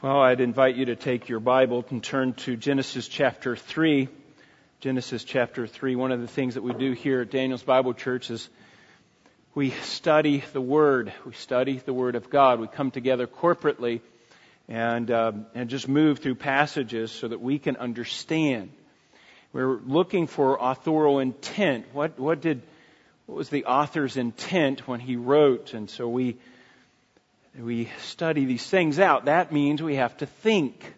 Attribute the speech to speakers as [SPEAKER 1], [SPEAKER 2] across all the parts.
[SPEAKER 1] Well, I'd invite you to take your Bible and turn to Genesis chapter 3. Genesis chapter 3. One of the things that we do here at Daniel's Bible Church is we study the Word. We study the Word of God. We come together corporately and, uh, and just move through passages so that we can understand. We're looking for authorial intent. What, what did, what was the author's intent when he wrote? And so we, we study these things out, that means we have to think.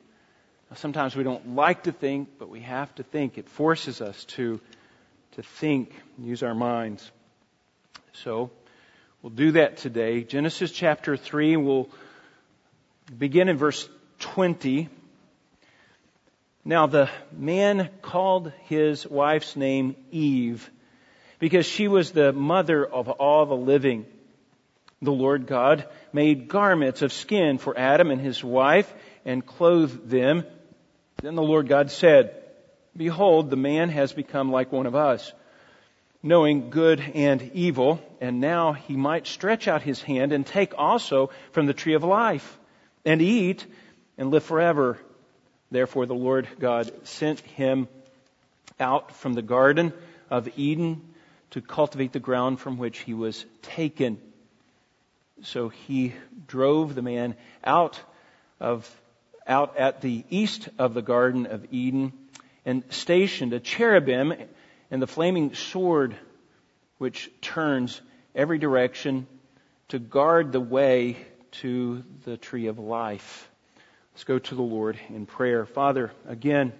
[SPEAKER 1] Sometimes we don't like to think, but we have to think. It forces us to, to think, use our minds. So, we'll do that today. Genesis chapter 3, we'll begin in verse 20. Now, the man called his wife's name Eve because she was the mother of all the living. The Lord God made garments of skin for Adam and his wife and clothed them. Then the Lord God said, Behold, the man has become like one of us, knowing good and evil, and now he might stretch out his hand and take also from the tree of life and eat and live forever. Therefore the Lord God sent him out from the garden of Eden to cultivate the ground from which he was taken. So he drove the man out of out at the east of the Garden of Eden and stationed a cherubim and the flaming sword which turns every direction to guard the way to the tree of life. Let's go to the Lord in prayer. Father, again,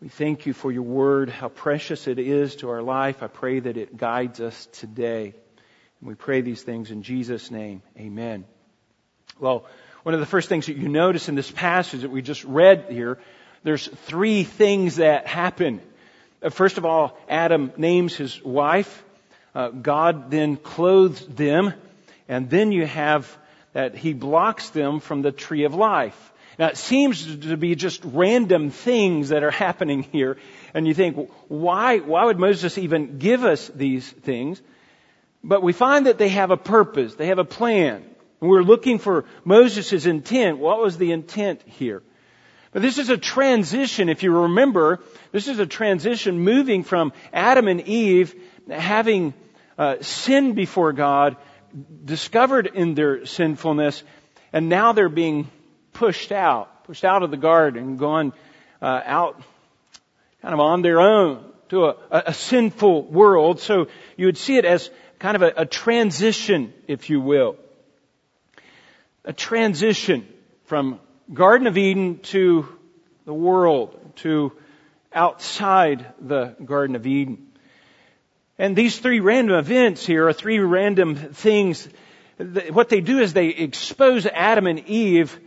[SPEAKER 1] we thank you for your word, how precious it is to our life. I pray that it guides us today. And we pray these things in Jesus' name. Amen. Well, one of the first things that you notice in this passage that we just read here, there's three things that happen. Uh, first of all, Adam names his wife. Uh, God then clothes them. And then you have that he blocks them from the tree of life. Now it seems to be just random things that are happening here. And you think, why, why would Moses even give us these things? But we find that they have a purpose. They have a plan. And we're looking for Moses' intent. What was the intent here? But this is a transition, if you remember, this is a transition moving from Adam and Eve having uh, sinned before God, discovered in their sinfulness, and now they're being pushed out, pushed out of the garden, gone uh, out kind of on their own to a, a sinful world. So you would see it as kind of a, a transition, if you will. A transition from Garden of Eden to the world, to outside the Garden of Eden. And these three random events here are three random things. What they do is they expose Adam and Eve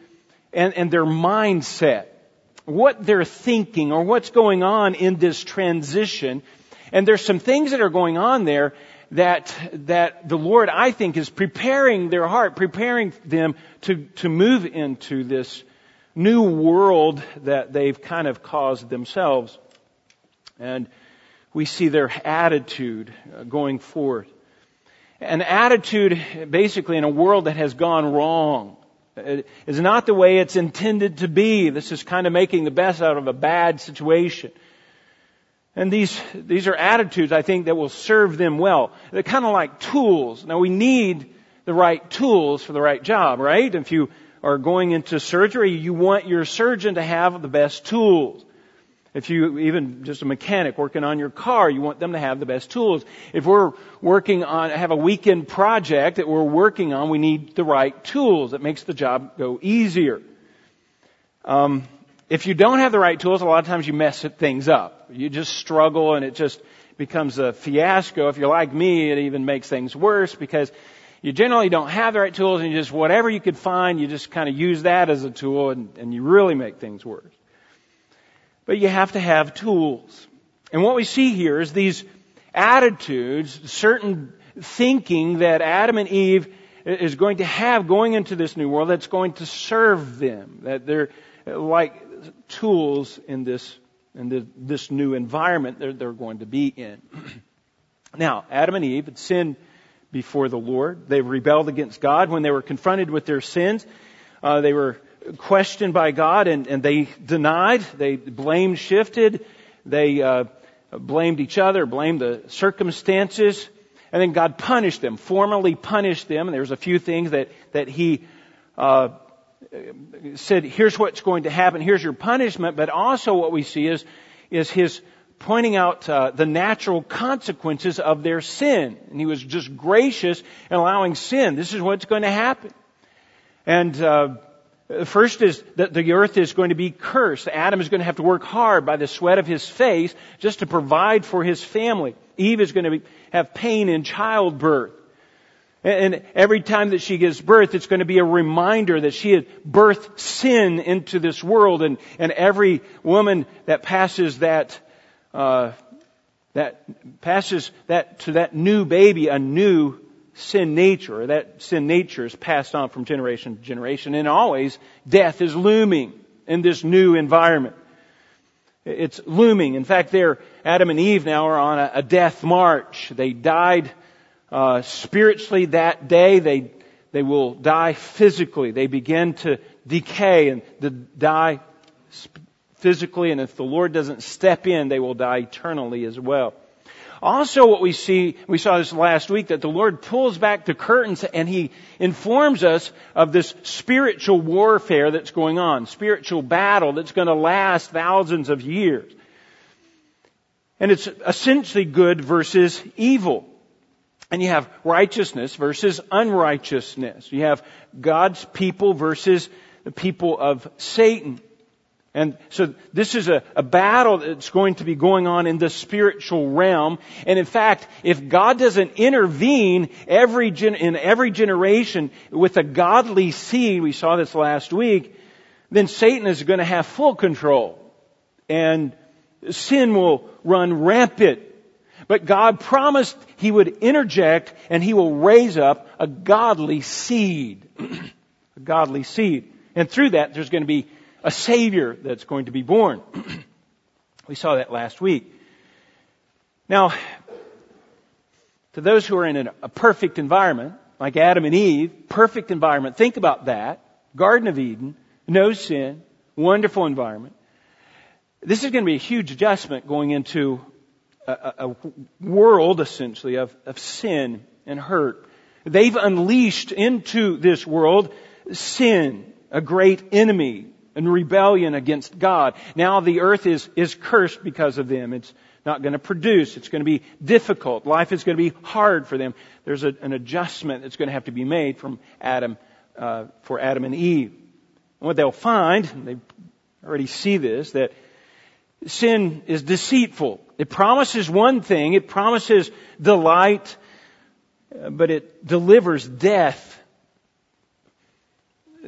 [SPEAKER 1] and, and their mindset, what they're thinking or what's going on in this transition. And there's some things that are going on there that, that the Lord, I think, is preparing their heart, preparing them to, to move into this new world that they've kind of caused themselves. And we see their attitude uh, going forward. An attitude, basically, in a world that has gone wrong. is not the way it's intended to be. This is kind of making the best out of a bad situation. And these, these are attitudes, I think, that will serve them well. They're kind of like tools. Now we need the right tools for the right job, right? If you are going into surgery, you want your surgeon to have the best tools. If you, even just a mechanic working on your car, you want them to have the best tools. If we're working on, have a weekend project that we're working on, we need the right tools. It makes the job go easier. Um, if you don't have the right tools, a lot of times you mess things up. You just struggle and it just becomes a fiasco. If you're like me, it even makes things worse because you generally don't have the right tools and you just, whatever you could find, you just kind of use that as a tool and, and you really make things worse. But you have to have tools. And what we see here is these attitudes, certain thinking that Adam and Eve is going to have going into this new world that's going to serve them. That they're like tools in this in the, this new environment they're, they're going to be in. now, Adam and Eve had sinned before the Lord. They rebelled against God when they were confronted with their sins. Uh, they were questioned by God and, and they denied, they blamed shifted, they uh, blamed each other, blamed the circumstances, and then God punished them, formally punished them. And there's a few things that, that He uh, said, here's what's going to happen, here's your punishment, but also what we see is, is His pointing out uh, the natural consequences of their sin. And He was just gracious in allowing sin. This is what's going to happen. And uh, First is that the earth is going to be cursed. Adam is going to have to work hard by the sweat of his face just to provide for his family. Eve is going to be, have pain in childbirth. And every time that she gives birth, it's going to be a reminder that she had birthed sin into this world. And, and every woman that passes that, uh, that passes that to that new baby, a new sin nature, that sin nature is passed on from generation to generation, and always death is looming in this new environment. It's looming. In fact, there, Adam and Eve now are on a, a death march. They died uh, spiritually that day. They they will die physically. They begin to decay and to die physically, and if the Lord doesn't step in, they will die eternally as well. Also what we see, we saw this last week, that the Lord pulls back the curtains and He informs us of this spiritual warfare that's going on, spiritual battle that's going to last thousands of years. And it's essentially good versus evil. And you have righteousness versus unrighteousness. You have God's people versus the people of Satan. And so this is a, a, battle that's going to be going on in the spiritual realm. And in fact, if God doesn't intervene every gen, in every generation with a godly seed, we saw this last week, then Satan is going to have full control. And sin will run rampant. But God promised He would interject and He will raise up a godly seed. a godly seed. And through that, there's going to be a Savior that's going to be born. we saw that last week. Now, to those who are in a perfect environment, like Adam and Eve, perfect environment, think about that. Garden of Eden, no sin, wonderful environment. This is going to be a huge adjustment going into a, a, world, essentially, of, of sin and hurt. They've unleashed into this world sin, a great enemy, and rebellion against God. Now the earth is, is cursed because of them. It's not going to produce. It's going to be difficult. Life is going to be hard for them. There's a, an adjustment that's going to have to be made from Adam, uh, for Adam and Eve. And what they'll find, they already see this, that sin is deceitful. It promises one thing. It promises delight, but it delivers death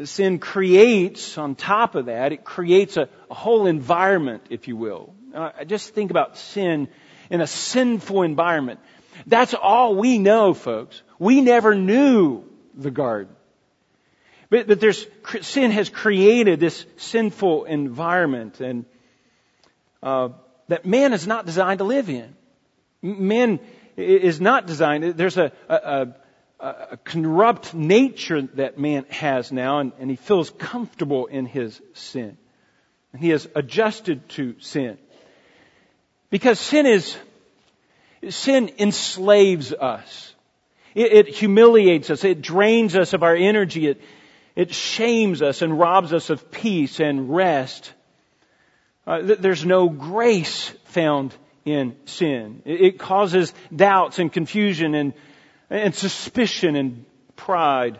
[SPEAKER 1] sin creates, on top of that, it creates a, a whole environment, if you will. Uh, just think about sin in a sinful environment. That's all we know, folks. We never knew the garden. But, but there's, sin has created this sinful environment and, uh, that man is not designed to live in. Man is not designed, there's a, a, a corrupt nature that man has now, and, and he feels comfortable in his sin. And he has adjusted to sin. Because sin is, sin enslaves us. It, it, humiliates us. It drains us of our energy. It, it shames us and robs us of peace and rest. Uh, there's no grace found in sin. It, it causes doubts and confusion and and suspicion and pride.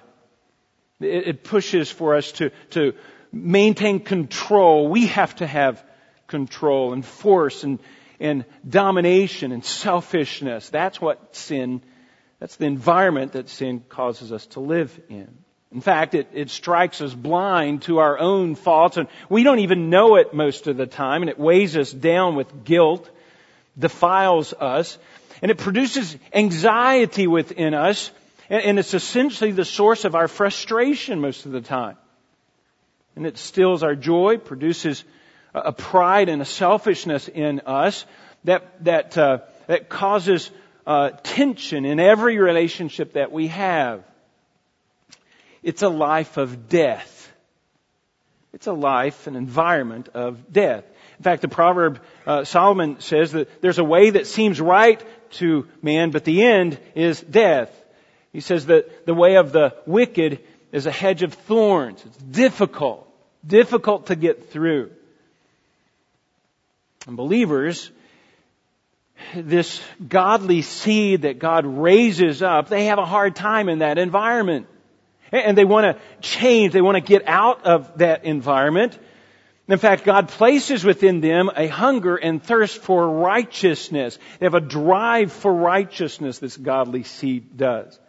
[SPEAKER 1] It, it pushes for us to, to maintain control. We have to have control and force and, and domination and selfishness. That's what sin, that's the environment that sin causes us to live in. In fact, it, it strikes us blind to our own faults and we don't even know it most of the time and it weighs us down with guilt, defiles us. And it produces anxiety within us, and it's essentially the source of our frustration most of the time. And it steals our joy, produces a pride and a selfishness in us that that uh, that causes uh, tension in every relationship that we have. It's a life of death. It's a life, an environment of death. In fact, the proverb uh, Solomon says that there's a way that seems right to man, but the end is death. He says that the way of the wicked is a hedge of thorns. It's difficult, difficult to get through. And believers, this godly seed that God raises up, they have a hard time in that environment. And they want to change, they want to get out of that environment. In fact, God places within them a hunger and thirst for righteousness. They have a drive for righteousness, this godly seed does.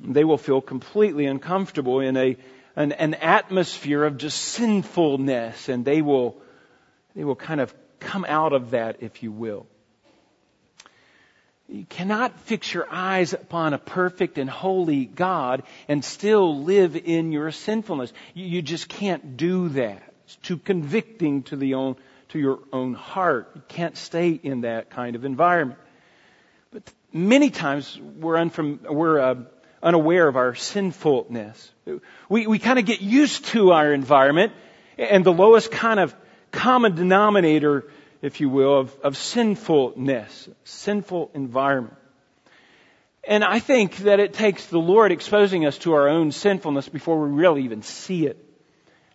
[SPEAKER 1] They will feel completely uncomfortable in a, an, an atmosphere of just sinfulness, and they will, they will kind of come out of that, if you will. You cannot fix your eyes upon a perfect and holy God and still live in your sinfulness. You, just can't do that. It's too convicting to the own, to your own heart. You can't stay in that kind of environment. But many times we're, unfam- we're uh, unaware of our sinfulness. We, we kind of get used to our environment and the lowest kind of common denominator, if you will, of, of sinfulness, sinful environment. And I think that it takes the Lord exposing us to our own sinfulness before we really even see it.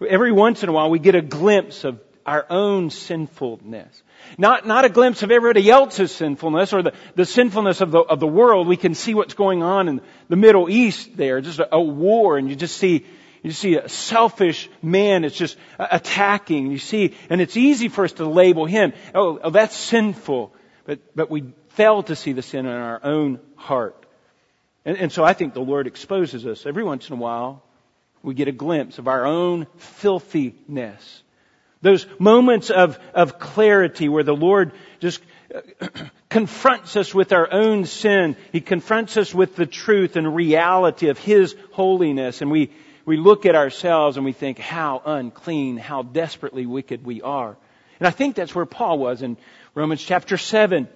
[SPEAKER 1] Every once in a while we get a glimpse of our own sinfulness. Not, not a glimpse of everybody else's sinfulness or the, the sinfulness of the, of the world. We can see what's going on in the Middle East there. Just a, a war and you just see, you see a selfish man It's just attacking. You see, and it's easy for us to label him. Oh, oh that's sinful. But, but we fail to see the sin in our own heart. And, and so I think the Lord exposes us every once in a while we get a glimpse of our own filthiness. Those moments of, of clarity where the Lord just confronts us with our own sin. He confronts us with the truth and reality of His holiness. And we, we look at ourselves and we think how unclean, how desperately wicked we are. And I think that's where Paul was in Romans chapter 7.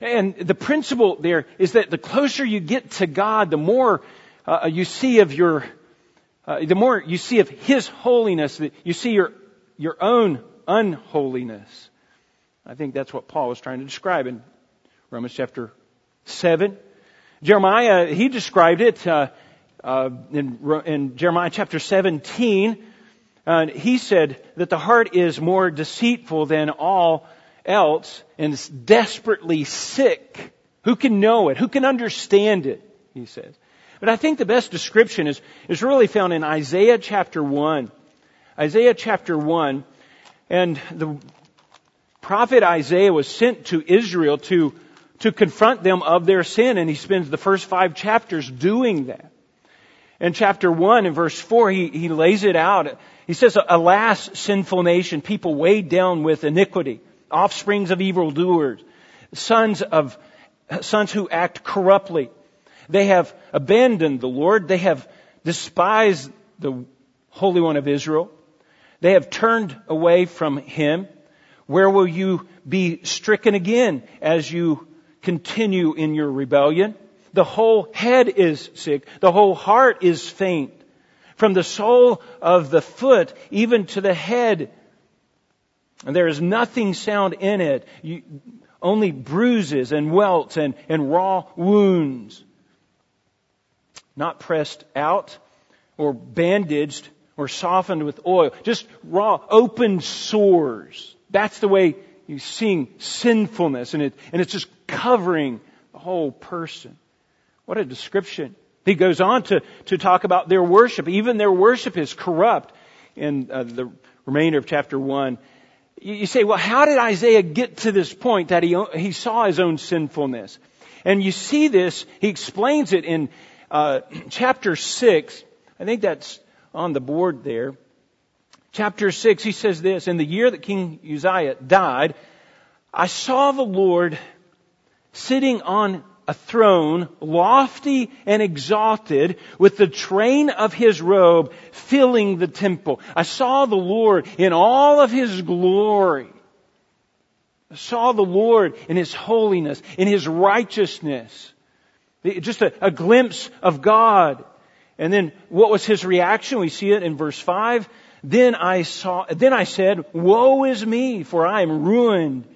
[SPEAKER 1] And the principle there is that the closer you get to God, the more uh, you see of your uh, the more you see of His holiness, that you see your, your own unholiness. I think that's what Paul was trying to describe in Romans chapter 7. Jeremiah, he described it uh, uh, in, in, Jeremiah chapter 17. Uh, he said that the heart is more deceitful than all else and is desperately sick. Who can know it? Who can understand it? He says. But I think the best description is, is really found in Isaiah chapter 1. Isaiah chapter 1. And the prophet Isaiah was sent to Israel to, to confront them of their sin, and he spends the first five chapters doing that. In chapter 1 in verse 4, he, he lays it out. He says, Alas, sinful nation, people weighed down with iniquity, offsprings of evildoers, sons of, sons who act corruptly. They have abandoned the Lord. They have despised the Holy One of Israel. They have turned away from Him. Where will you be stricken again as you continue in your rebellion? The whole head is sick. The whole heart is faint. From the sole of the foot even to the head. And there is nothing sound in it. You, only bruises and welts and, and raw wounds not pressed out or bandaged or softened with oil. Just raw, open sores. That's the way you're seeing sinfulness and it, and it's just covering the whole person. What a description. He goes on to, to talk about their worship. Even their worship is corrupt in uh, the remainder of chapter 1. You, you say, well, how did Isaiah get to this point that he, he saw his own sinfulness? And you see this, he explains it in uh, chapter 6, I think that's on the board there. Chapter 6, he says this, In the year that King Uzziah died, I saw the Lord sitting on a throne, lofty and exalted, with the train of his robe filling the temple. I saw the Lord in all of his glory. I saw the Lord in his holiness, in his righteousness. Just a, a glimpse of God And then what was his reaction? We see it in verse 5. Then I saw, then I said, woe is me, for I am ruined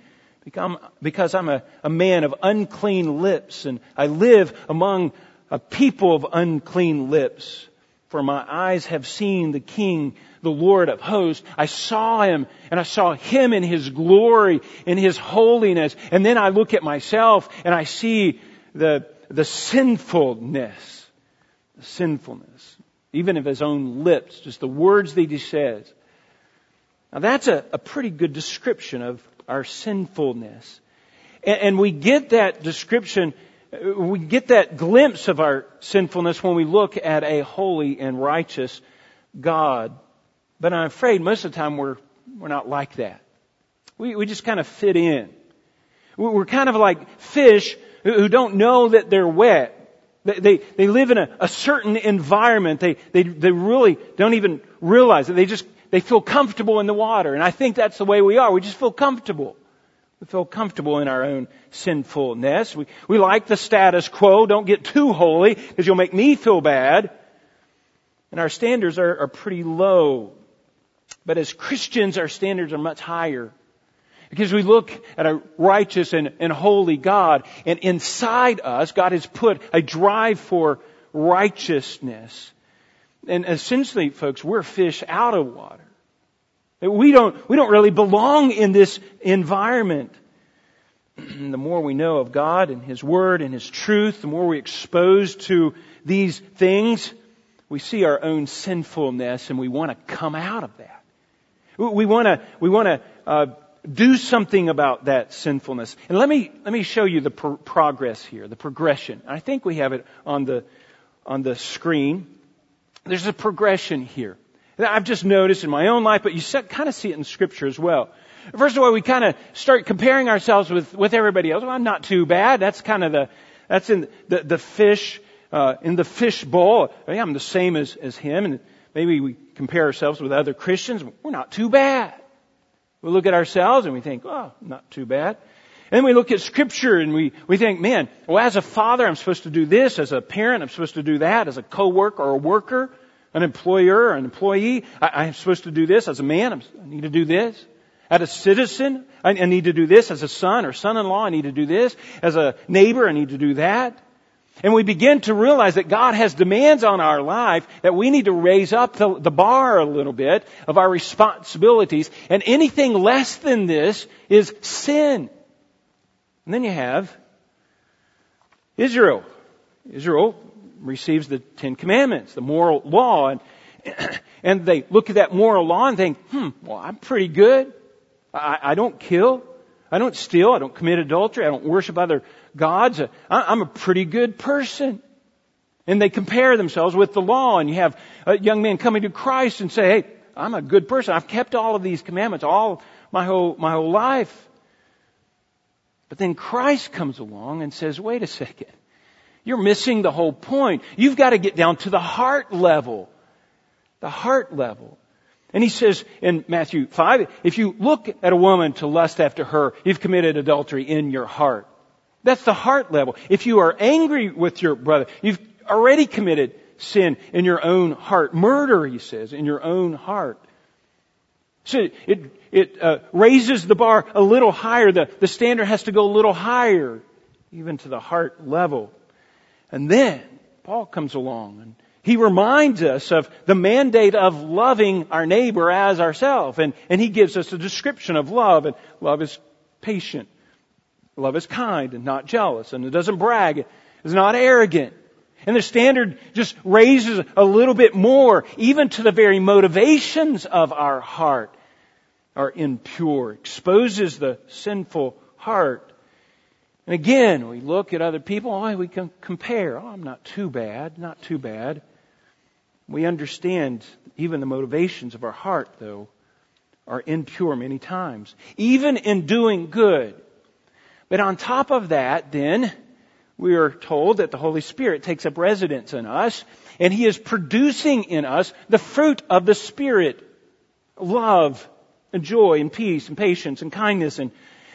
[SPEAKER 1] because I'm a, a man of unclean lips and I live among a people of unclean lips. For my eyes have seen the King, the Lord of hosts. I saw him and I saw him in his glory, in his holiness. And then I look at myself and I see the, the sinfulness, the sinfulness, even of his own lips, just the words that he says. Now that's a, a pretty good description of our sinfulness. And, and we get that description, we get that glimpse of our sinfulness when we look at a holy and righteous God. But I'm afraid most of the time we're, we're not like that. We, we just kind of fit in. We're kind of like fish who don't know that they're wet. They, they, live in a, a certain environment. They, they, they really don't even realize it. They just they feel comfortable in the water. And I think that's the way we are. We just feel comfortable. We feel comfortable in our own sinfulness. We, we like the status quo. Don't get too holy because you'll make me feel bad. And our standards are, are pretty low. But as Christians, our standards are much higher. Because we look at a righteous and, and holy God, and inside us, God has put a drive for righteousness. And essentially, folks, we're fish out of water. We don't, we don't really belong in this environment. the more we know of God and His Word and His truth, the more we're exposed to these things, we see our own sinfulness and we want to come out of that. We want to, we want to, uh, do something about that sinfulness. And let me, let me show you the pro- progress here, the progression. I think we have it on the, on the screen. There's a progression here. that I've just noticed in my own life, but you kind of see it in scripture as well. First of all, we kind of start comparing ourselves with, with everybody else. Well, I'm not too bad. That's kind of the, that's in the, the fish, uh, in the fish bowl. Yeah, I'm the same as, as him. And maybe we compare ourselves with other Christians. We're not too bad. We look at ourselves and we think, oh, not too bad. And then we look at scripture and we, we think, man, well, as a father, I'm supposed to do this. As a parent, I'm supposed to do that. As a coworker or a worker, an employer an employee, I, am supposed to do this. As a man, I'm, i need to do this. As a citizen, I, I need to do this. As a son or son-in-law, I need to do this. As a neighbor, I need to do that. And we begin to realize that God has demands on our life that we need to raise up the, the, bar a little bit of our responsibilities. And anything less than this is sin. And then you have Israel. Israel receives the Ten Commandments, the moral law, and, and they look at that moral law and think, hmm, well, I'm pretty good. I, I don't kill. I don't steal. I don't commit adultery. I don't worship other gods. I, I'm a pretty good person. And they compare themselves with the law, and you have a young man coming to Christ and say, hey, I'm a good person. I've kept all of these commandments all my whole, my whole life. But then Christ comes along and says, wait a second. You're missing the whole point. You've got to get down to the heart level. The heart level. And he says in Matthew 5, if you look at a woman to lust after her, you've committed adultery in your heart. That's the heart level. If you are angry with your brother, you've already committed sin in your own heart. Murder, he says, in your own heart. So it, it uh, raises the bar a little higher. The, the standard has to go a little higher, even to the heart level. And then Paul comes along and he reminds us of the mandate of loving our neighbor as ourselves. And, and he gives us a description of love. And love is patient. Love is kind and not jealous. And it doesn't brag. It's not arrogant. And the standard just raises a little bit more, even to the very motivations of our heart are impure, exposes the sinful heart. And again, we look at other people, oh, we can compare. Oh, I'm not too bad, not too bad. We understand even the motivations of our heart, though, are impure many times. Even in doing good. But on top of that, then, we are told that the Holy Spirit takes up residence in us, and He is producing in us the fruit of the Spirit. Love, and joy, and peace, and patience, and kindness, and,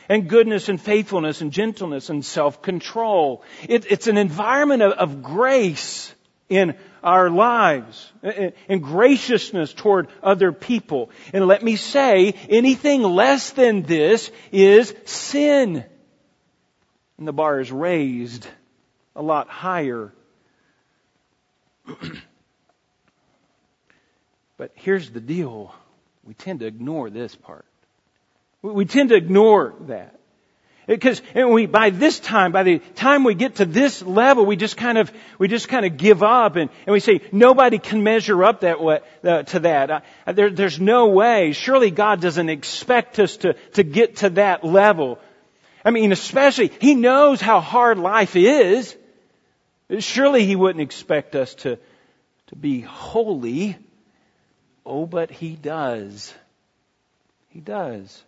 [SPEAKER 1] and goodness, and faithfulness, and gentleness, and self-control. It, it's an environment of, of grace in our lives and graciousness toward other people. And let me say, anything less than this is sin. And the bar is raised a lot higher. but here's the deal. We tend to ignore this part. We tend to ignore that. Because we, by this time, by the time we get to this level, we just kind of, we just kind of give up and, and we say, nobody can measure up that way, uh, to that. Uh, there, there's no way. Surely God doesn't expect us to, to get to that level. I mean, especially, He knows how hard life is. Surely He wouldn't expect us to, to be holy. Oh, but He does. He does.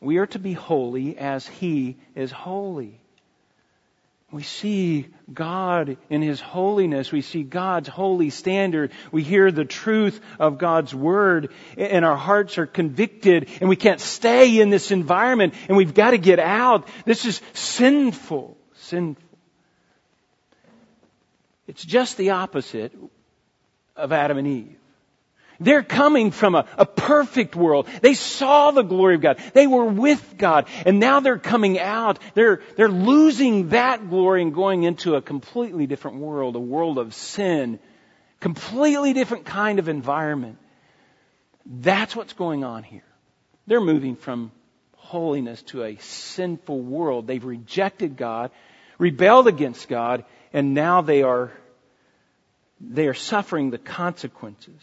[SPEAKER 1] We are to be holy as He is holy. We see God in His holiness. We see God's holy standard. We hear the truth of God's Word and our hearts are convicted and we can't stay in this environment and we've got to get out. This is sinful. Sinful. It's just the opposite of Adam and Eve. They're coming from a, a, perfect world. They saw the glory of God. They were with God. And now they're coming out. They're, they're losing that glory and going into a completely different world, a world of sin. Completely different kind of environment. That's what's going on here. They're moving from holiness to a sinful world. They've rejected God, rebelled against God, and now they are, they are suffering the consequences.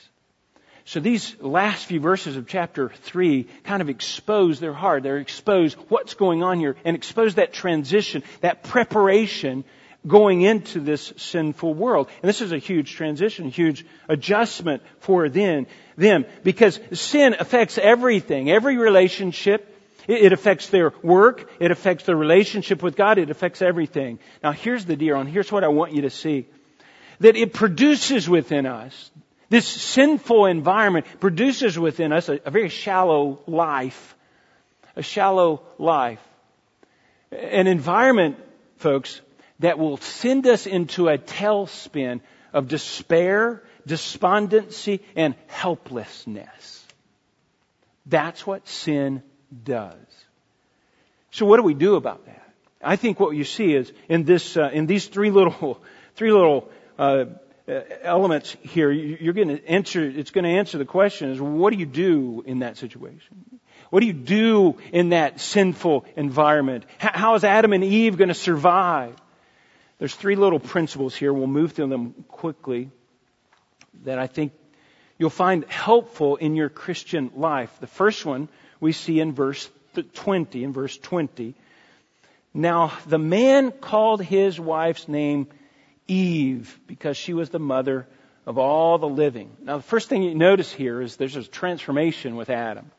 [SPEAKER 1] So these last few verses of chapter 3 kind of expose their heart. They're expose what's going on here and expose that transition, that preparation going into this sinful world. And this is a huge transition, huge adjustment for them, them because sin affects everything, every relationship. It affects their work. It affects their relationship with God. It affects everything. Now here's the deal, and here's what I want you to see. That it produces within us this sinful environment produces within us a, a very shallow life. A shallow life. An environment, folks, that will send us into a tailspin of despair, despondency, and helplessness. That's what sin does. So what do we do about that? I think what you see is in this, uh, in these three little, three little uh, Uh, elements here, you're going to answer, it's going to answer the question is, what do you do in that situation? What do you do in that sinful environment? How is Adam and Eve going to survive? There's three little principles here. We'll move through them quickly that I think you'll find helpful in your Christian life. The first one we see in verse 20, in verse 20. Now, the man called his wife's name Eve because she was the mother of all the living. Now, the first thing you notice here is there's a transformation with Adam.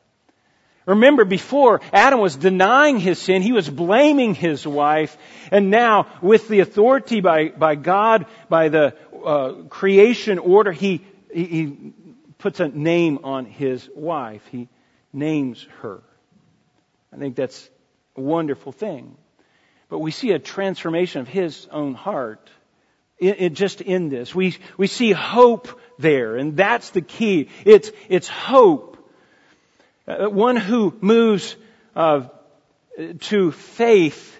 [SPEAKER 1] Remember, before Adam was denying his sin, he was blaming his wife, and now, with the authority by, by God, by the uh, creation order, he, he, he puts a name on his wife. He names her. I think that's a wonderful thing. But we see a transformation of his own heart just in this. We, we see hope there, and that's the key. It's, it's hope. Uh, one who moves uh, to faith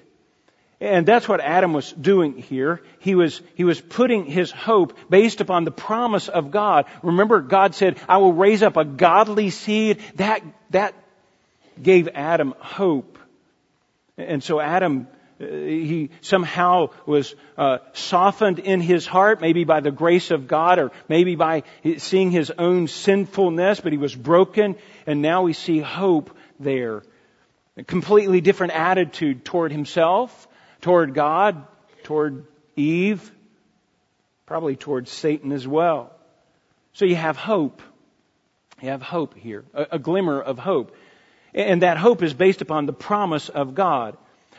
[SPEAKER 1] and that's what Adam was doing here. He was, he was putting his hope based upon the promise of God. Remember, God said, I will raise up a godly seed. That, that gave Adam hope. And so Adam he somehow was uh, softened in his heart, maybe by the grace of God or maybe by seeing his own sinfulness, but he was broken and now we see hope there. A completely different attitude toward himself, toward God, toward Eve, probably toward Satan as well. So you have hope. You have hope here, a, a glimmer of hope. And that hope is based upon the promise of God.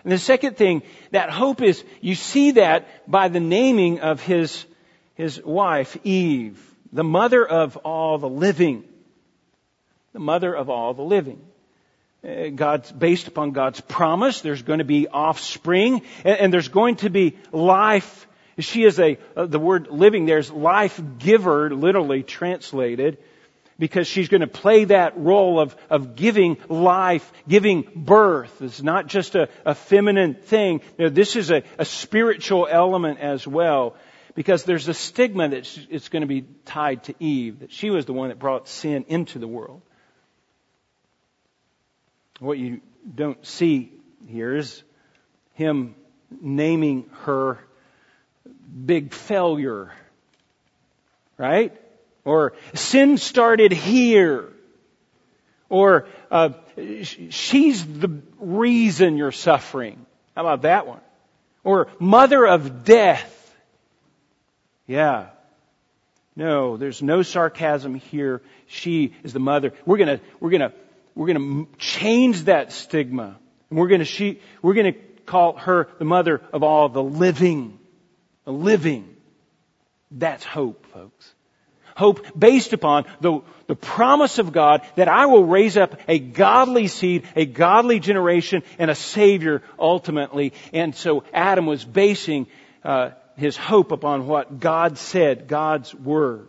[SPEAKER 1] And the second thing, that hope is, you see that by the naming of his, his wife, Eve, the mother of all the living. The mother of all the living. Uh, God's based upon God's promise. There's going to be offspring, and, and there's going to be life She is a, uh, the word living there's life giver, literally translated, because she's going to play that role of, of giving life, giving birth. It's not just a, a feminine thing. This is a, a spiritual element as well because there's a stigma that it's going to be tied to Eve, that she was the one that brought sin into the world. What you don't see here is him naming her big failure. Right? Or sin started here. Or uh, she's the reason you're suffering. How about that one? Or mother of death. Yeah. No, there's no sarcasm here. She is the mother. We're gonna, we're gonna, we're gonna change that stigma. And we're gonna, she, we're gonna call her the mother of all the living. The living. That's hope, folks. Hope based upon the, the promise of God that I will raise up a godly seed, a godly generation, and a Savior ultimately. And so Adam was basing uh, his hope upon what God said, God's Word.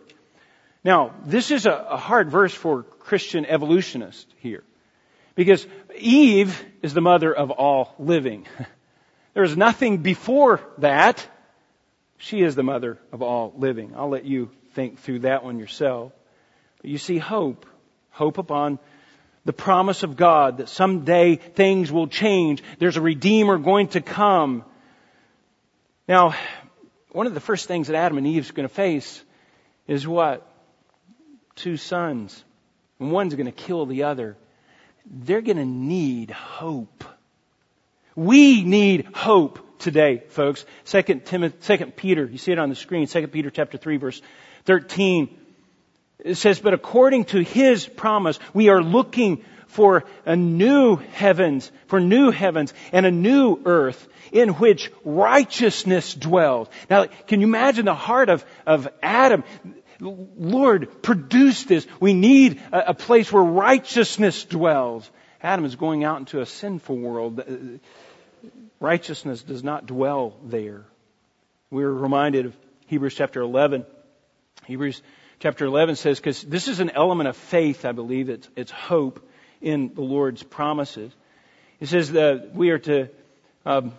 [SPEAKER 1] Now, this is a, a hard verse for Christian evolutionists here. Because Eve is the mother of all living. There is nothing before that. She is the mother of all living. I'll let you think through that one yourself. But you see hope. Hope upon the promise of God that someday things will change. There's a Redeemer going to come. Now, one of the first things that Adam and Eve are going to face is what? Two sons. And one's going to kill the other. They're going to need hope. We need hope today, folks. Second Timothy, Second Peter, you see it on the screen. Second Peter chapter three, verse thirteen. It says, "But according to His promise, we are looking for a new heavens, for new heavens and a new earth in which righteousness dwells. Now, can you imagine the heart of, of Adam? Lord, produce this. We need a, a place where righteousness dwells. Adam is going out into a sinful world. Uh, righteousness does not dwell there. We're reminded of Hebrews chapter 11. Hebrews chapter 11 says, because this is an element of faith, I believe, it's, it's hope in the Lord's promises. It says that we are to, um,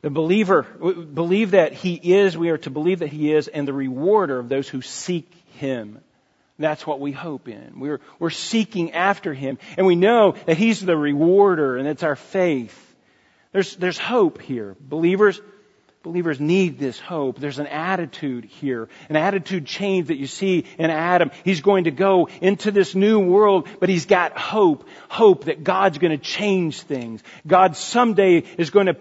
[SPEAKER 1] the believer, believe that He is, we are to believe that He is, and the rewarder of those who seek Him. That's what we hope in. We're, we're seeking after Him. And we know that He's the rewarder, and it's our faith. There's, there's hope here. Believers, believers need this hope. There's an attitude here, an attitude change that you see in Adam. He's going to go into this new world, but he's got hope. Hope that God's going to change things. God someday is going to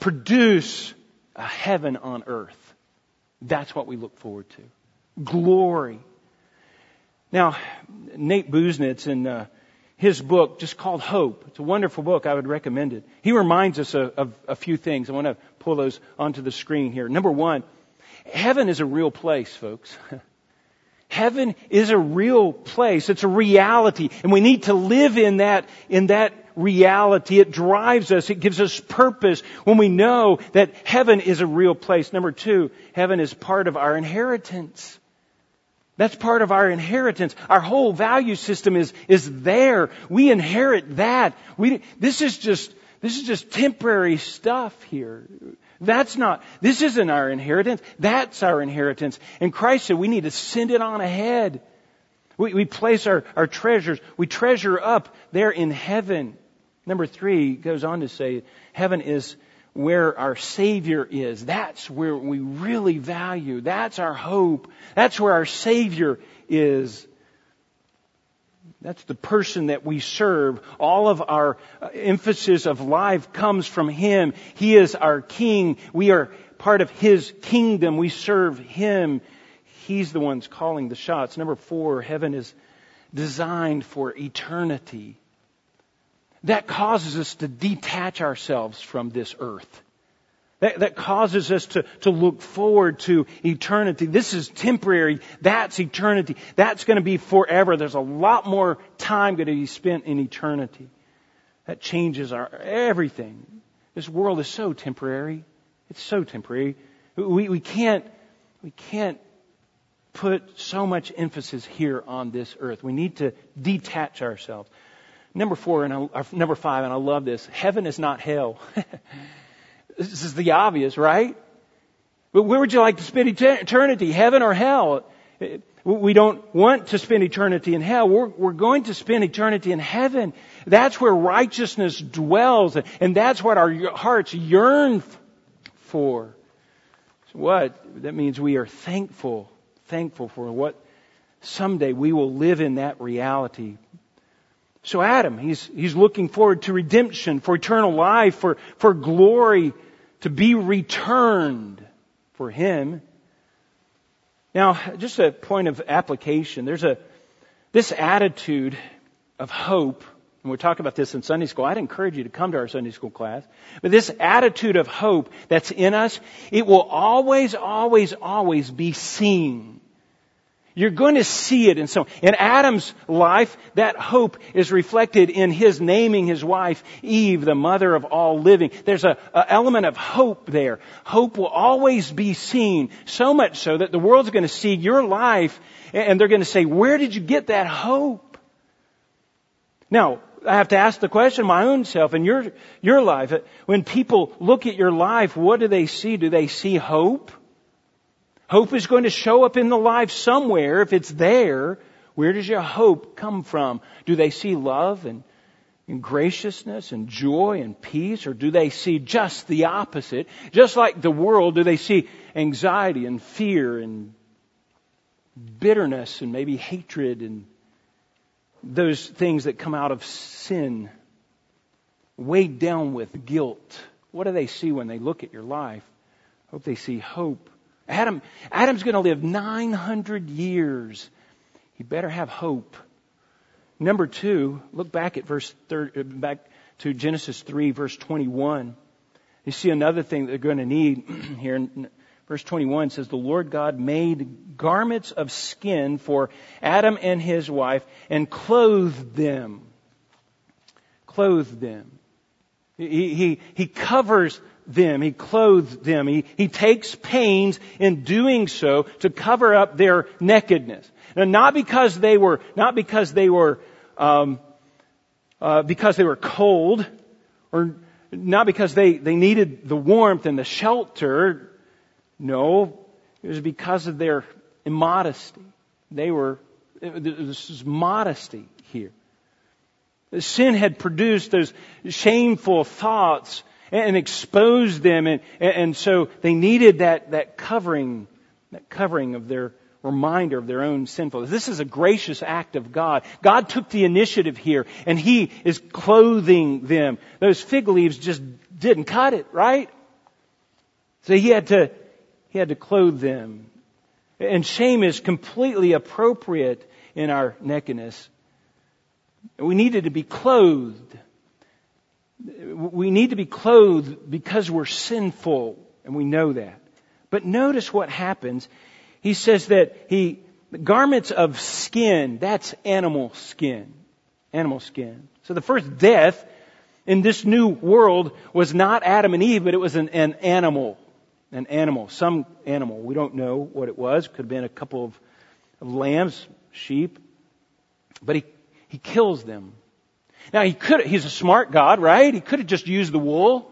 [SPEAKER 1] produce a heaven on earth. That's what we look forward to. Glory. Now, Nate Busenitz in uh, his book, just called Hope, it's a wonderful book. I would recommend it. He reminds us of, of a few things. I want to pull those onto the screen here. Number one, heaven is a real place, folks. Heaven is a real place. It's a reality. And we need to live in that, in that reality. It drives us. It gives us purpose when we know that heaven is a real place. Number two, heaven is part of our inheritance. That's part of our inheritance. Our whole value system is, is there. We inherit that. We, this is just, this is just temporary stuff here. That's not, this isn't our inheritance. That's our inheritance. And Christ said we need to send it on ahead. We, we place our, our treasures, we treasure up there in heaven. Number three goes on to say, heaven is where our Savior is. That's where we really value. That's our hope. That's where our Savior is. That's the person that we serve. All of our uh, emphasis of life comes from Him. He is our King. We are part of His kingdom. We serve Him. He's the one's calling the shots. Number four, heaven is designed for eternity that causes us to detach ourselves from this earth. That, that causes us to, to look forward to eternity. This is temporary. That's eternity. That's going to be forever. There's a lot more time going to be spent in eternity. That changes our everything. This world is so temporary. It's so temporary. We, we can't, we can't put so much emphasis here on this earth. We need to detach ourselves. Number four, and I, number five, and I love this. Heaven is not hell. this is the obvious, right? But where would you like to spend eternity? Heaven or hell? We don't want to spend eternity in hell. We're, we're going to spend eternity in heaven. That's where righteousness dwells, and that's what our hearts yearn for. So what? That means we are thankful, thankful for what someday we will live in that reality. So Adam, he's, he's looking forward to redemption, for eternal life, for, for glory to be returned for him. Now, just a point of application. There's a, this attitude of hope, and we're talking about this in Sunday school. I'd encourage you to come to our Sunday school class. But this attitude of hope that's in us, it will always, always, always be seen. You're going to see it in some. In Adam's life, that hope is reflected in his naming his wife Eve, the mother of all living. There's a, a, element of hope there. Hope will always be seen, so much so that the world's going to see your life and they're going to say, where did you get that hope? Now, I have to ask the question my own self and your, your life. When people look at your life, what do they see? Do they see hope? Hope is going to show up in the life somewhere. If it's there, where does your hope come from? Do they see love and, and graciousness and joy and peace, or do they see just the opposite? Just like the world, do they see anxiety and fear and bitterness and maybe hatred and those things that come out of sin, weighed down with guilt? What do they see when they look at your life? I Hope they see hope Adam, Adam's going to live 900 years. He better have hope. Number two, look back at verse 30, uh, back to Genesis 3 verse 21. You see another thing they're going to need here. Verse 21 says, The Lord God made garments of skin for Adam and his wife and clothed them. Clothed them. He, he, he covers them. He clothes them. He, he takes pains in doing so to cover up their nakedness. Now, not because they were, not because they were, um, uh, because they were cold, or not because they, they needed the warmth and the shelter. No, it was because of their immodesty. They were, this is modesty here. Sin had produced those shameful thoughts and exposed them. And, and so they needed that, that covering, that covering of their reminder of their own sinfulness. This is a gracious act of God. God took the initiative here and He is clothing them. Those fig leaves just didn't cut it, right? So He had to, He had to clothe them. And shame is completely appropriate in our nakedness. We needed to be clothed we need to be clothed because we're sinful, and we know that. But notice what happens. He says that he, garments of skin, that's animal skin. Animal skin. So the first death in this new world was not Adam and Eve, but it was an, an animal. An animal. Some animal. We don't know what it was. Could have been a couple of, of lambs, sheep. But he, he kills them. Now he could, he's a smart God, right? He could have just used the wool.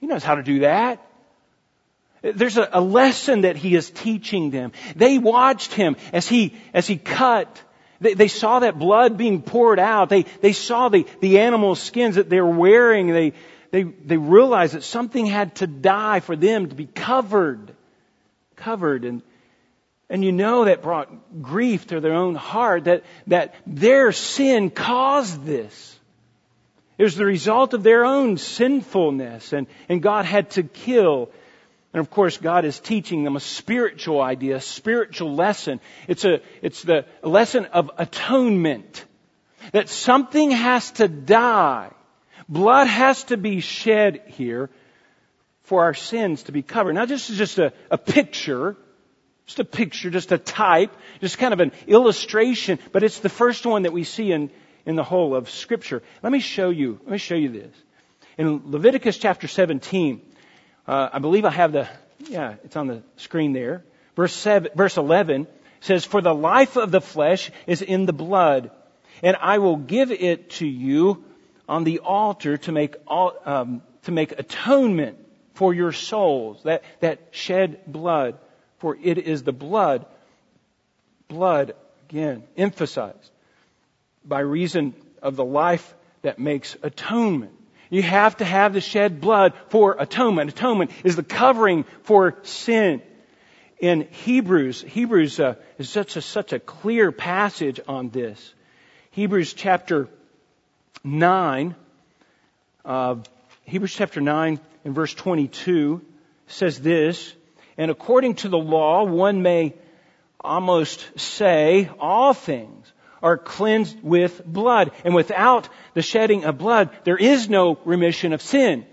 [SPEAKER 1] He knows how to do that. There's a, a lesson that he is teaching them. They watched him as he, as he cut. They, they saw that blood being poured out. They, they saw the, the animal skins that they were wearing. They, they, they realized that something had to die for them to be covered. Covered. And, and you know that brought grief to their own heart that, that their sin caused this. It was the result of their own sinfulness, and, and God had to kill. And of course, God is teaching them a spiritual idea, a spiritual lesson. It's a, it's the lesson of atonement. That something has to die. Blood has to be shed here for our sins to be covered. Now, this is just a, a picture, just a picture, just a type, just kind of an illustration, but it's the first one that we see in, in the whole of Scripture. Let me show you. Let me show you this. In Leviticus chapter 17, uh, I believe I have the yeah, it's on the screen there. Verse seven, verse 11 says, For the life of the flesh is in the blood, and I will give it to you on the altar to make, um, to make atonement for your souls, that, that shed blood, for it is the blood, blood, again, emphasized, by reason of the life that makes atonement. You have to have the shed blood for atonement. Atonement is the covering for sin. In Hebrews, Hebrews uh, is such a, such a clear passage on this. Hebrews chapter 9, uh, Hebrews chapter 9 and verse 22 says this, and according to the law, one may almost say all things are cleansed with blood. And without the shedding of blood, there is no remission of sin.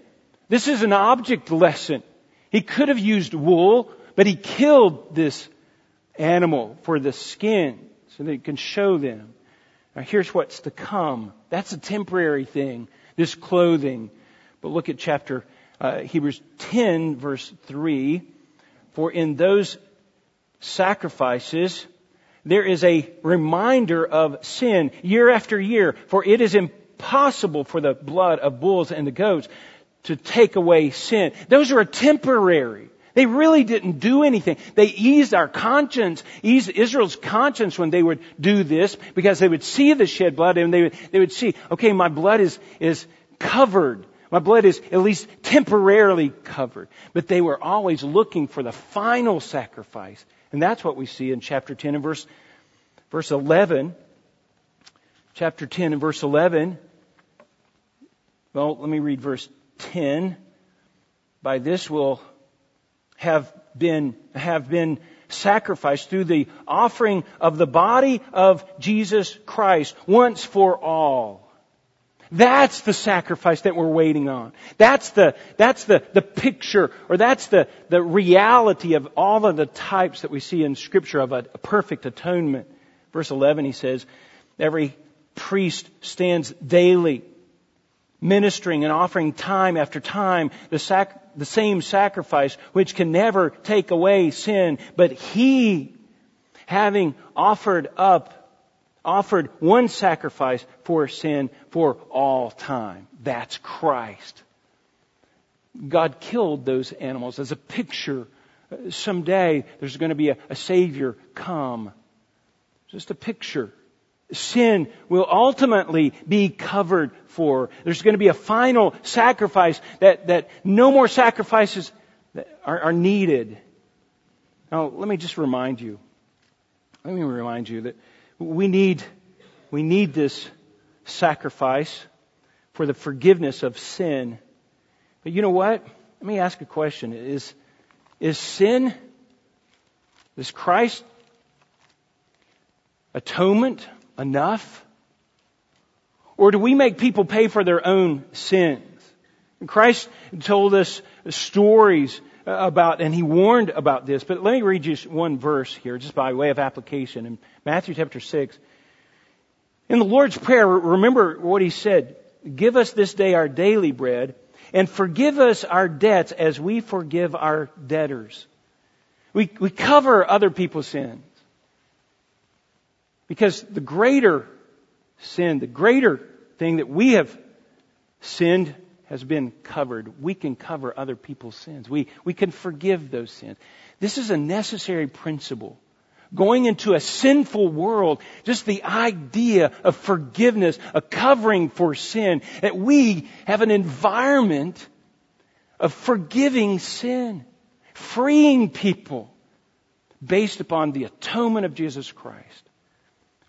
[SPEAKER 1] This is an object lesson. He could have used wool, but he killed this animal for the skin so that he can show them. Now here's what's to come. That's a temporary thing, this clothing. But look at chapter uh, Hebrews 10 verse 3. For in those sacrifices, there is a reminder of sin year after year, for it is impossible for the blood of bulls and the goats to take away sin. Those are temporary. They really didn't do anything. They eased our conscience, eased Israel's conscience when they would do this because they would see the shed blood and they would, they would see, okay, my blood is, is covered. My blood is at least temporarily covered. But they were always looking for the final sacrifice. And that's what we see in chapter 10 and verse, verse 11. Chapter 10 and verse 11. Well, let me read verse 10. By this will have been, have been sacrificed through the offering of the body of Jesus Christ once for all. That's the sacrifice that we're waiting on. That's the, that's the, the picture, or that's the, the reality of all of the types that we see in scripture of a, a perfect atonement. Verse 11, he says, every priest stands daily ministering and offering time after time the, sac- the same sacrifice which can never take away sin, but he, having offered up offered one sacrifice for sin for all time. That's Christ. God killed those animals as a picture. Someday there's going to be a, a Savior come. Just a picture. Sin will ultimately be covered for. There's going to be a final sacrifice that, that no more sacrifices are, are needed. Now, let me just remind you. Let me remind you that we need, we need this sacrifice for the forgiveness of sin. But you know what? Let me ask a question. Is, is sin, is Christ atonement enough? Or do we make people pay for their own sins? Christ told us stories about, and he warned about this. But let me read you one verse here, just by way of application. In Matthew chapter 6, in the Lord's Prayer, remember what he said. Give us this day our daily bread, and forgive us our debts as we forgive our debtors. We, we cover other people's sins. Because the greater sin, the greater thing that we have sinned has been covered. We can cover other people's sins. We, we can forgive those sins. This is a necessary principle. Going into a sinful world, just the idea of forgiveness, a covering for sin, that we have an environment of forgiving sin, freeing people based upon the atonement of Jesus Christ.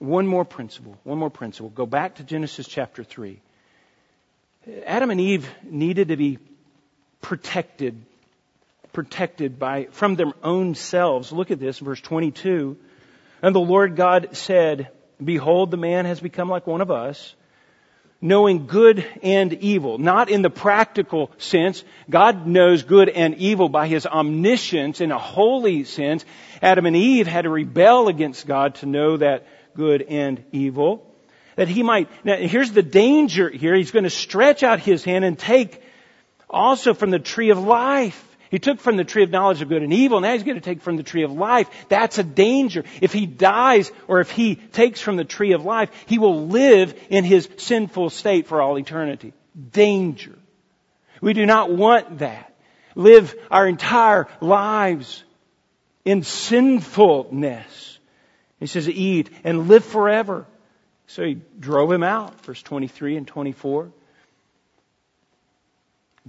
[SPEAKER 1] One more principle, one more principle. Go back to Genesis chapter 3. Adam and Eve needed to be protected, protected by, from their own selves. Look at this, verse 22. And the Lord God said, Behold, the man has become like one of us, knowing good and evil. Not in the practical sense. God knows good and evil by His omniscience in a holy sense. Adam and Eve had to rebel against God to know that good and evil. That he might, now here's the danger here. He's going to stretch out his hand and take also from the tree of life He took from the tree of knowledge of good and evil. Now he's going to take from the tree of life. That's a danger. If he dies or if he takes from the tree of life, he will live in his sinful state for all eternity. Danger. We do not want that. Live our entire lives in sinfulness. He says, eat and live forever. So he drove him out, verse 23 and 24.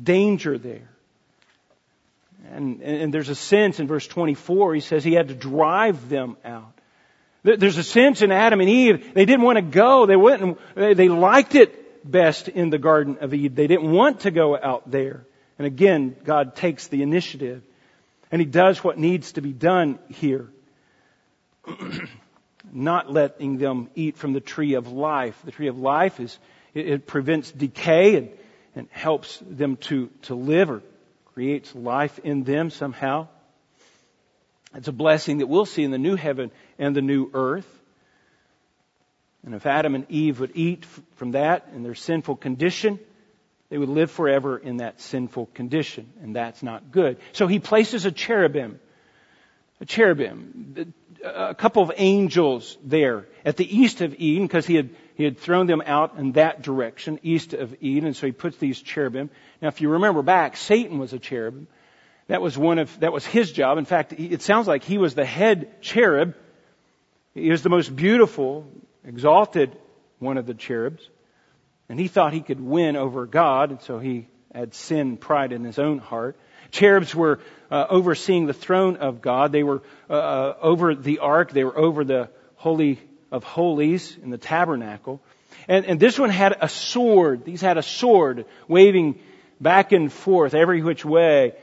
[SPEAKER 1] Danger there. And, and there's a sense in verse 24, he says he had to drive them out. There's a sense in Adam and Eve, they didn't want to go. They and they liked it best in the Garden of Eden. They didn't want to go out there. And again, God takes the initiative and he does what needs to be done here. Not letting them eat from the tree of life. The tree of life is, it, it prevents decay and, and helps them to, to live or creates life in them somehow. It's a blessing that we'll see in the new heaven and the new earth. And if Adam and Eve would eat from that in their sinful condition, they would live forever in that sinful condition, and that's not good. So he places a cherubim, a cherubim, a couple of angels there at the east of Eden, because he had he had thrown them out in that direction, east of Eden, and so he puts these cherubim. Now, if you remember back, Satan was a cherubim. That was one of, that was his job. In fact, it sounds like he was the head cherub. He was the most beautiful, exalted one of the cherubs. And he thought he could win over God, and so he had sin pride in his own heart. Cherubs were uh, overseeing the throne of God. They were uh, uh over the ark. They were over the holy of holies in the tabernacle. And, and this one had a sword. These had a sword waving back and forth every which way.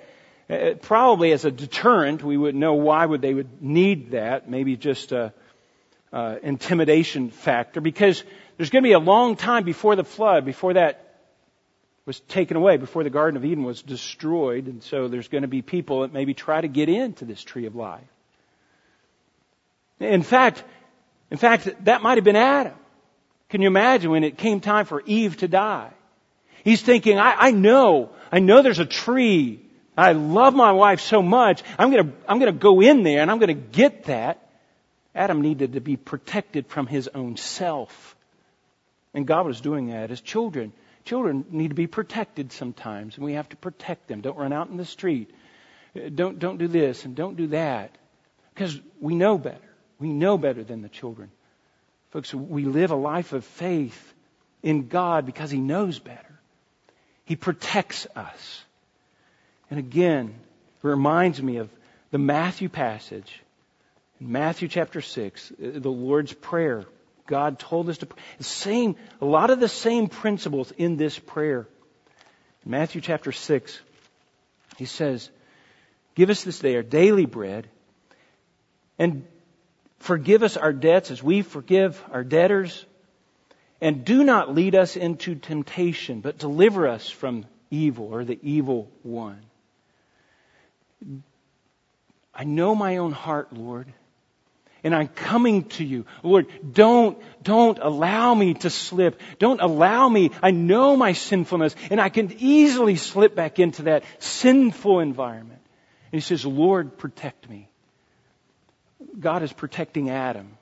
[SPEAKER 1] Uh, probably as a deterrent, we wouldn't know why would they would need that. Maybe just a, intimidation factor, because there's going to be a long time before the flood, before that was taken away, before the Garden of Eden was destroyed, and so there's going to be people that maybe try to get into this tree of life. In fact, in fact, that might have been Adam. Can you imagine when it came time for Eve to die? He's thinking, I, I know, I know there's a tree. I love my wife so much. I'm gonna, I'm gonna go in there and I'm gonna get that. Adam needed to be protected from his own self. And God was doing that as children. Children need to be protected sometimes, and we have to protect them. Don't run out in the street. Don't, don't do this and don't do that. Because we know better. We know better than the children. Folks, we live a life of faith in God because He knows better. He protects us. And again, it reminds me of the Matthew passage. In Matthew chapter 6, uh, the Lord's Prayer. God told us to pray. Same, a lot of the same principles in this prayer. In Matthew chapter 6, He says, Give us this day our daily bread, and Forgive us our debts as we forgive our debtors. And do not lead us into temptation, but deliver us from evil or the evil one. I know my own heart, Lord. And I'm coming to you. Lord, don't, don't allow me to slip. Don't allow me. I know my sinfulness and I can easily slip back into that sinful environment. And he says, Lord, protect me. God is protecting Adam.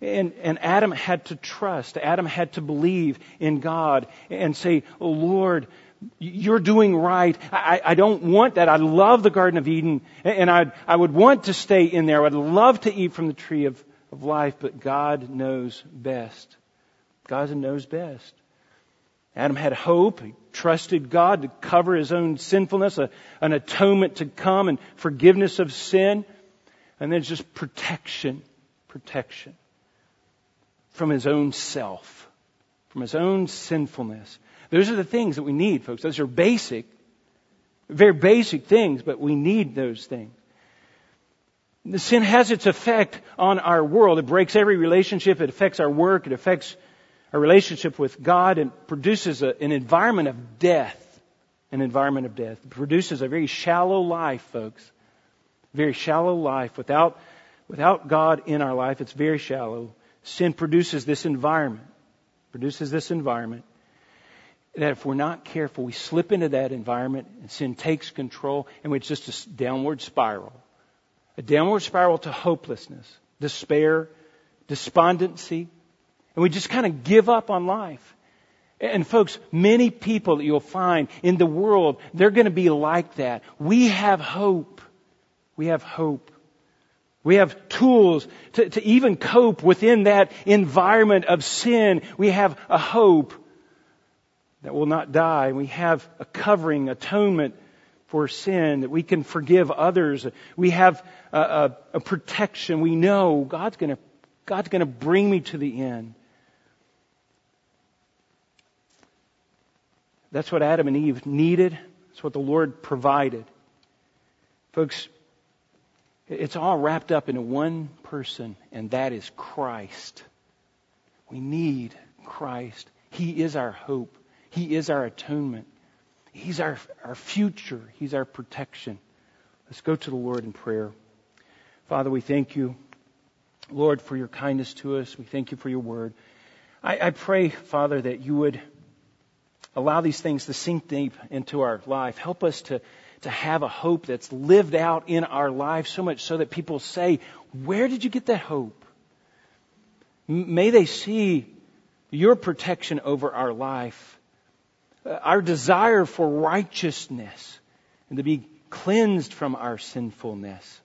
[SPEAKER 1] And, and Adam had to trust. Adam had to believe in God and say, oh Lord, you're doing right. I, I don't want that. I love the Garden of Eden and I, I would want to stay in there. I would love to eat from the tree of, of life, but God knows best. God knows best. Adam had hope. He trusted God to cover his own sinfulness, a, an atonement to come and forgiveness of sin. And then just protection, protection from his own self, from his own sinfulness. Those are the things that we need, folks. Those are basic, very basic things, but we need those things. The sin has its effect on our world. It breaks every relationship. It affects our work. It affects our relationship with God and produces a, an environment of death. An environment of death. It produces a very shallow life, folks very shallow life without, without God in our life. It's very shallow. Sin produces this environment, produces this environment. That if we're not careful, we slip into that environment and sin takes control and it's just a downward spiral. A downward spiral to hopelessness, despair, despondency, and we just kind of give up on life. And folks, many people that you'll find in the world, they're going to be like that. We have hope. We have hope. We have tools to, to even cope within that environment of sin. We have a hope that will not die. We have a covering, atonement for sin, that we can forgive others. We have a, a, a protection. We know God's going to God's going to bring me to the end. That's what Adam and Eve needed. That's what the Lord provided. Folks, it's all wrapped up in one person, and that is Christ. We need Christ. He is our hope. He is our atonement. He's our, our future. He's our protection. Let's go to the Lord in prayer. Father, we thank you, Lord, for your kindness to us. We thank you for your word. I, I pray, Father, that you would allow these things to sink deep into our life. Help us to, to have a hope that's lived out in our lives so much so that people say, Where did you get that hope? May they see your protection over our life, Uh, our desire for righteousness, and to be cleansed from our sinfulness.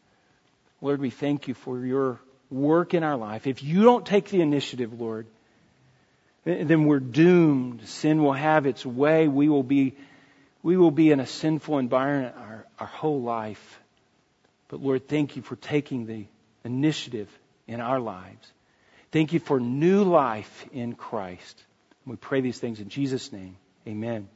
[SPEAKER 1] Lord, we thank you for your work in our life. If you don't take the initiative, Lord, then we're doomed. Sin will have its way. We will be, we will be in a sinful environment our, our whole life. But Lord, thank you for taking the initiative in our lives. Thank you for new life in Christ. We pray these things in Jesus' name. Amen.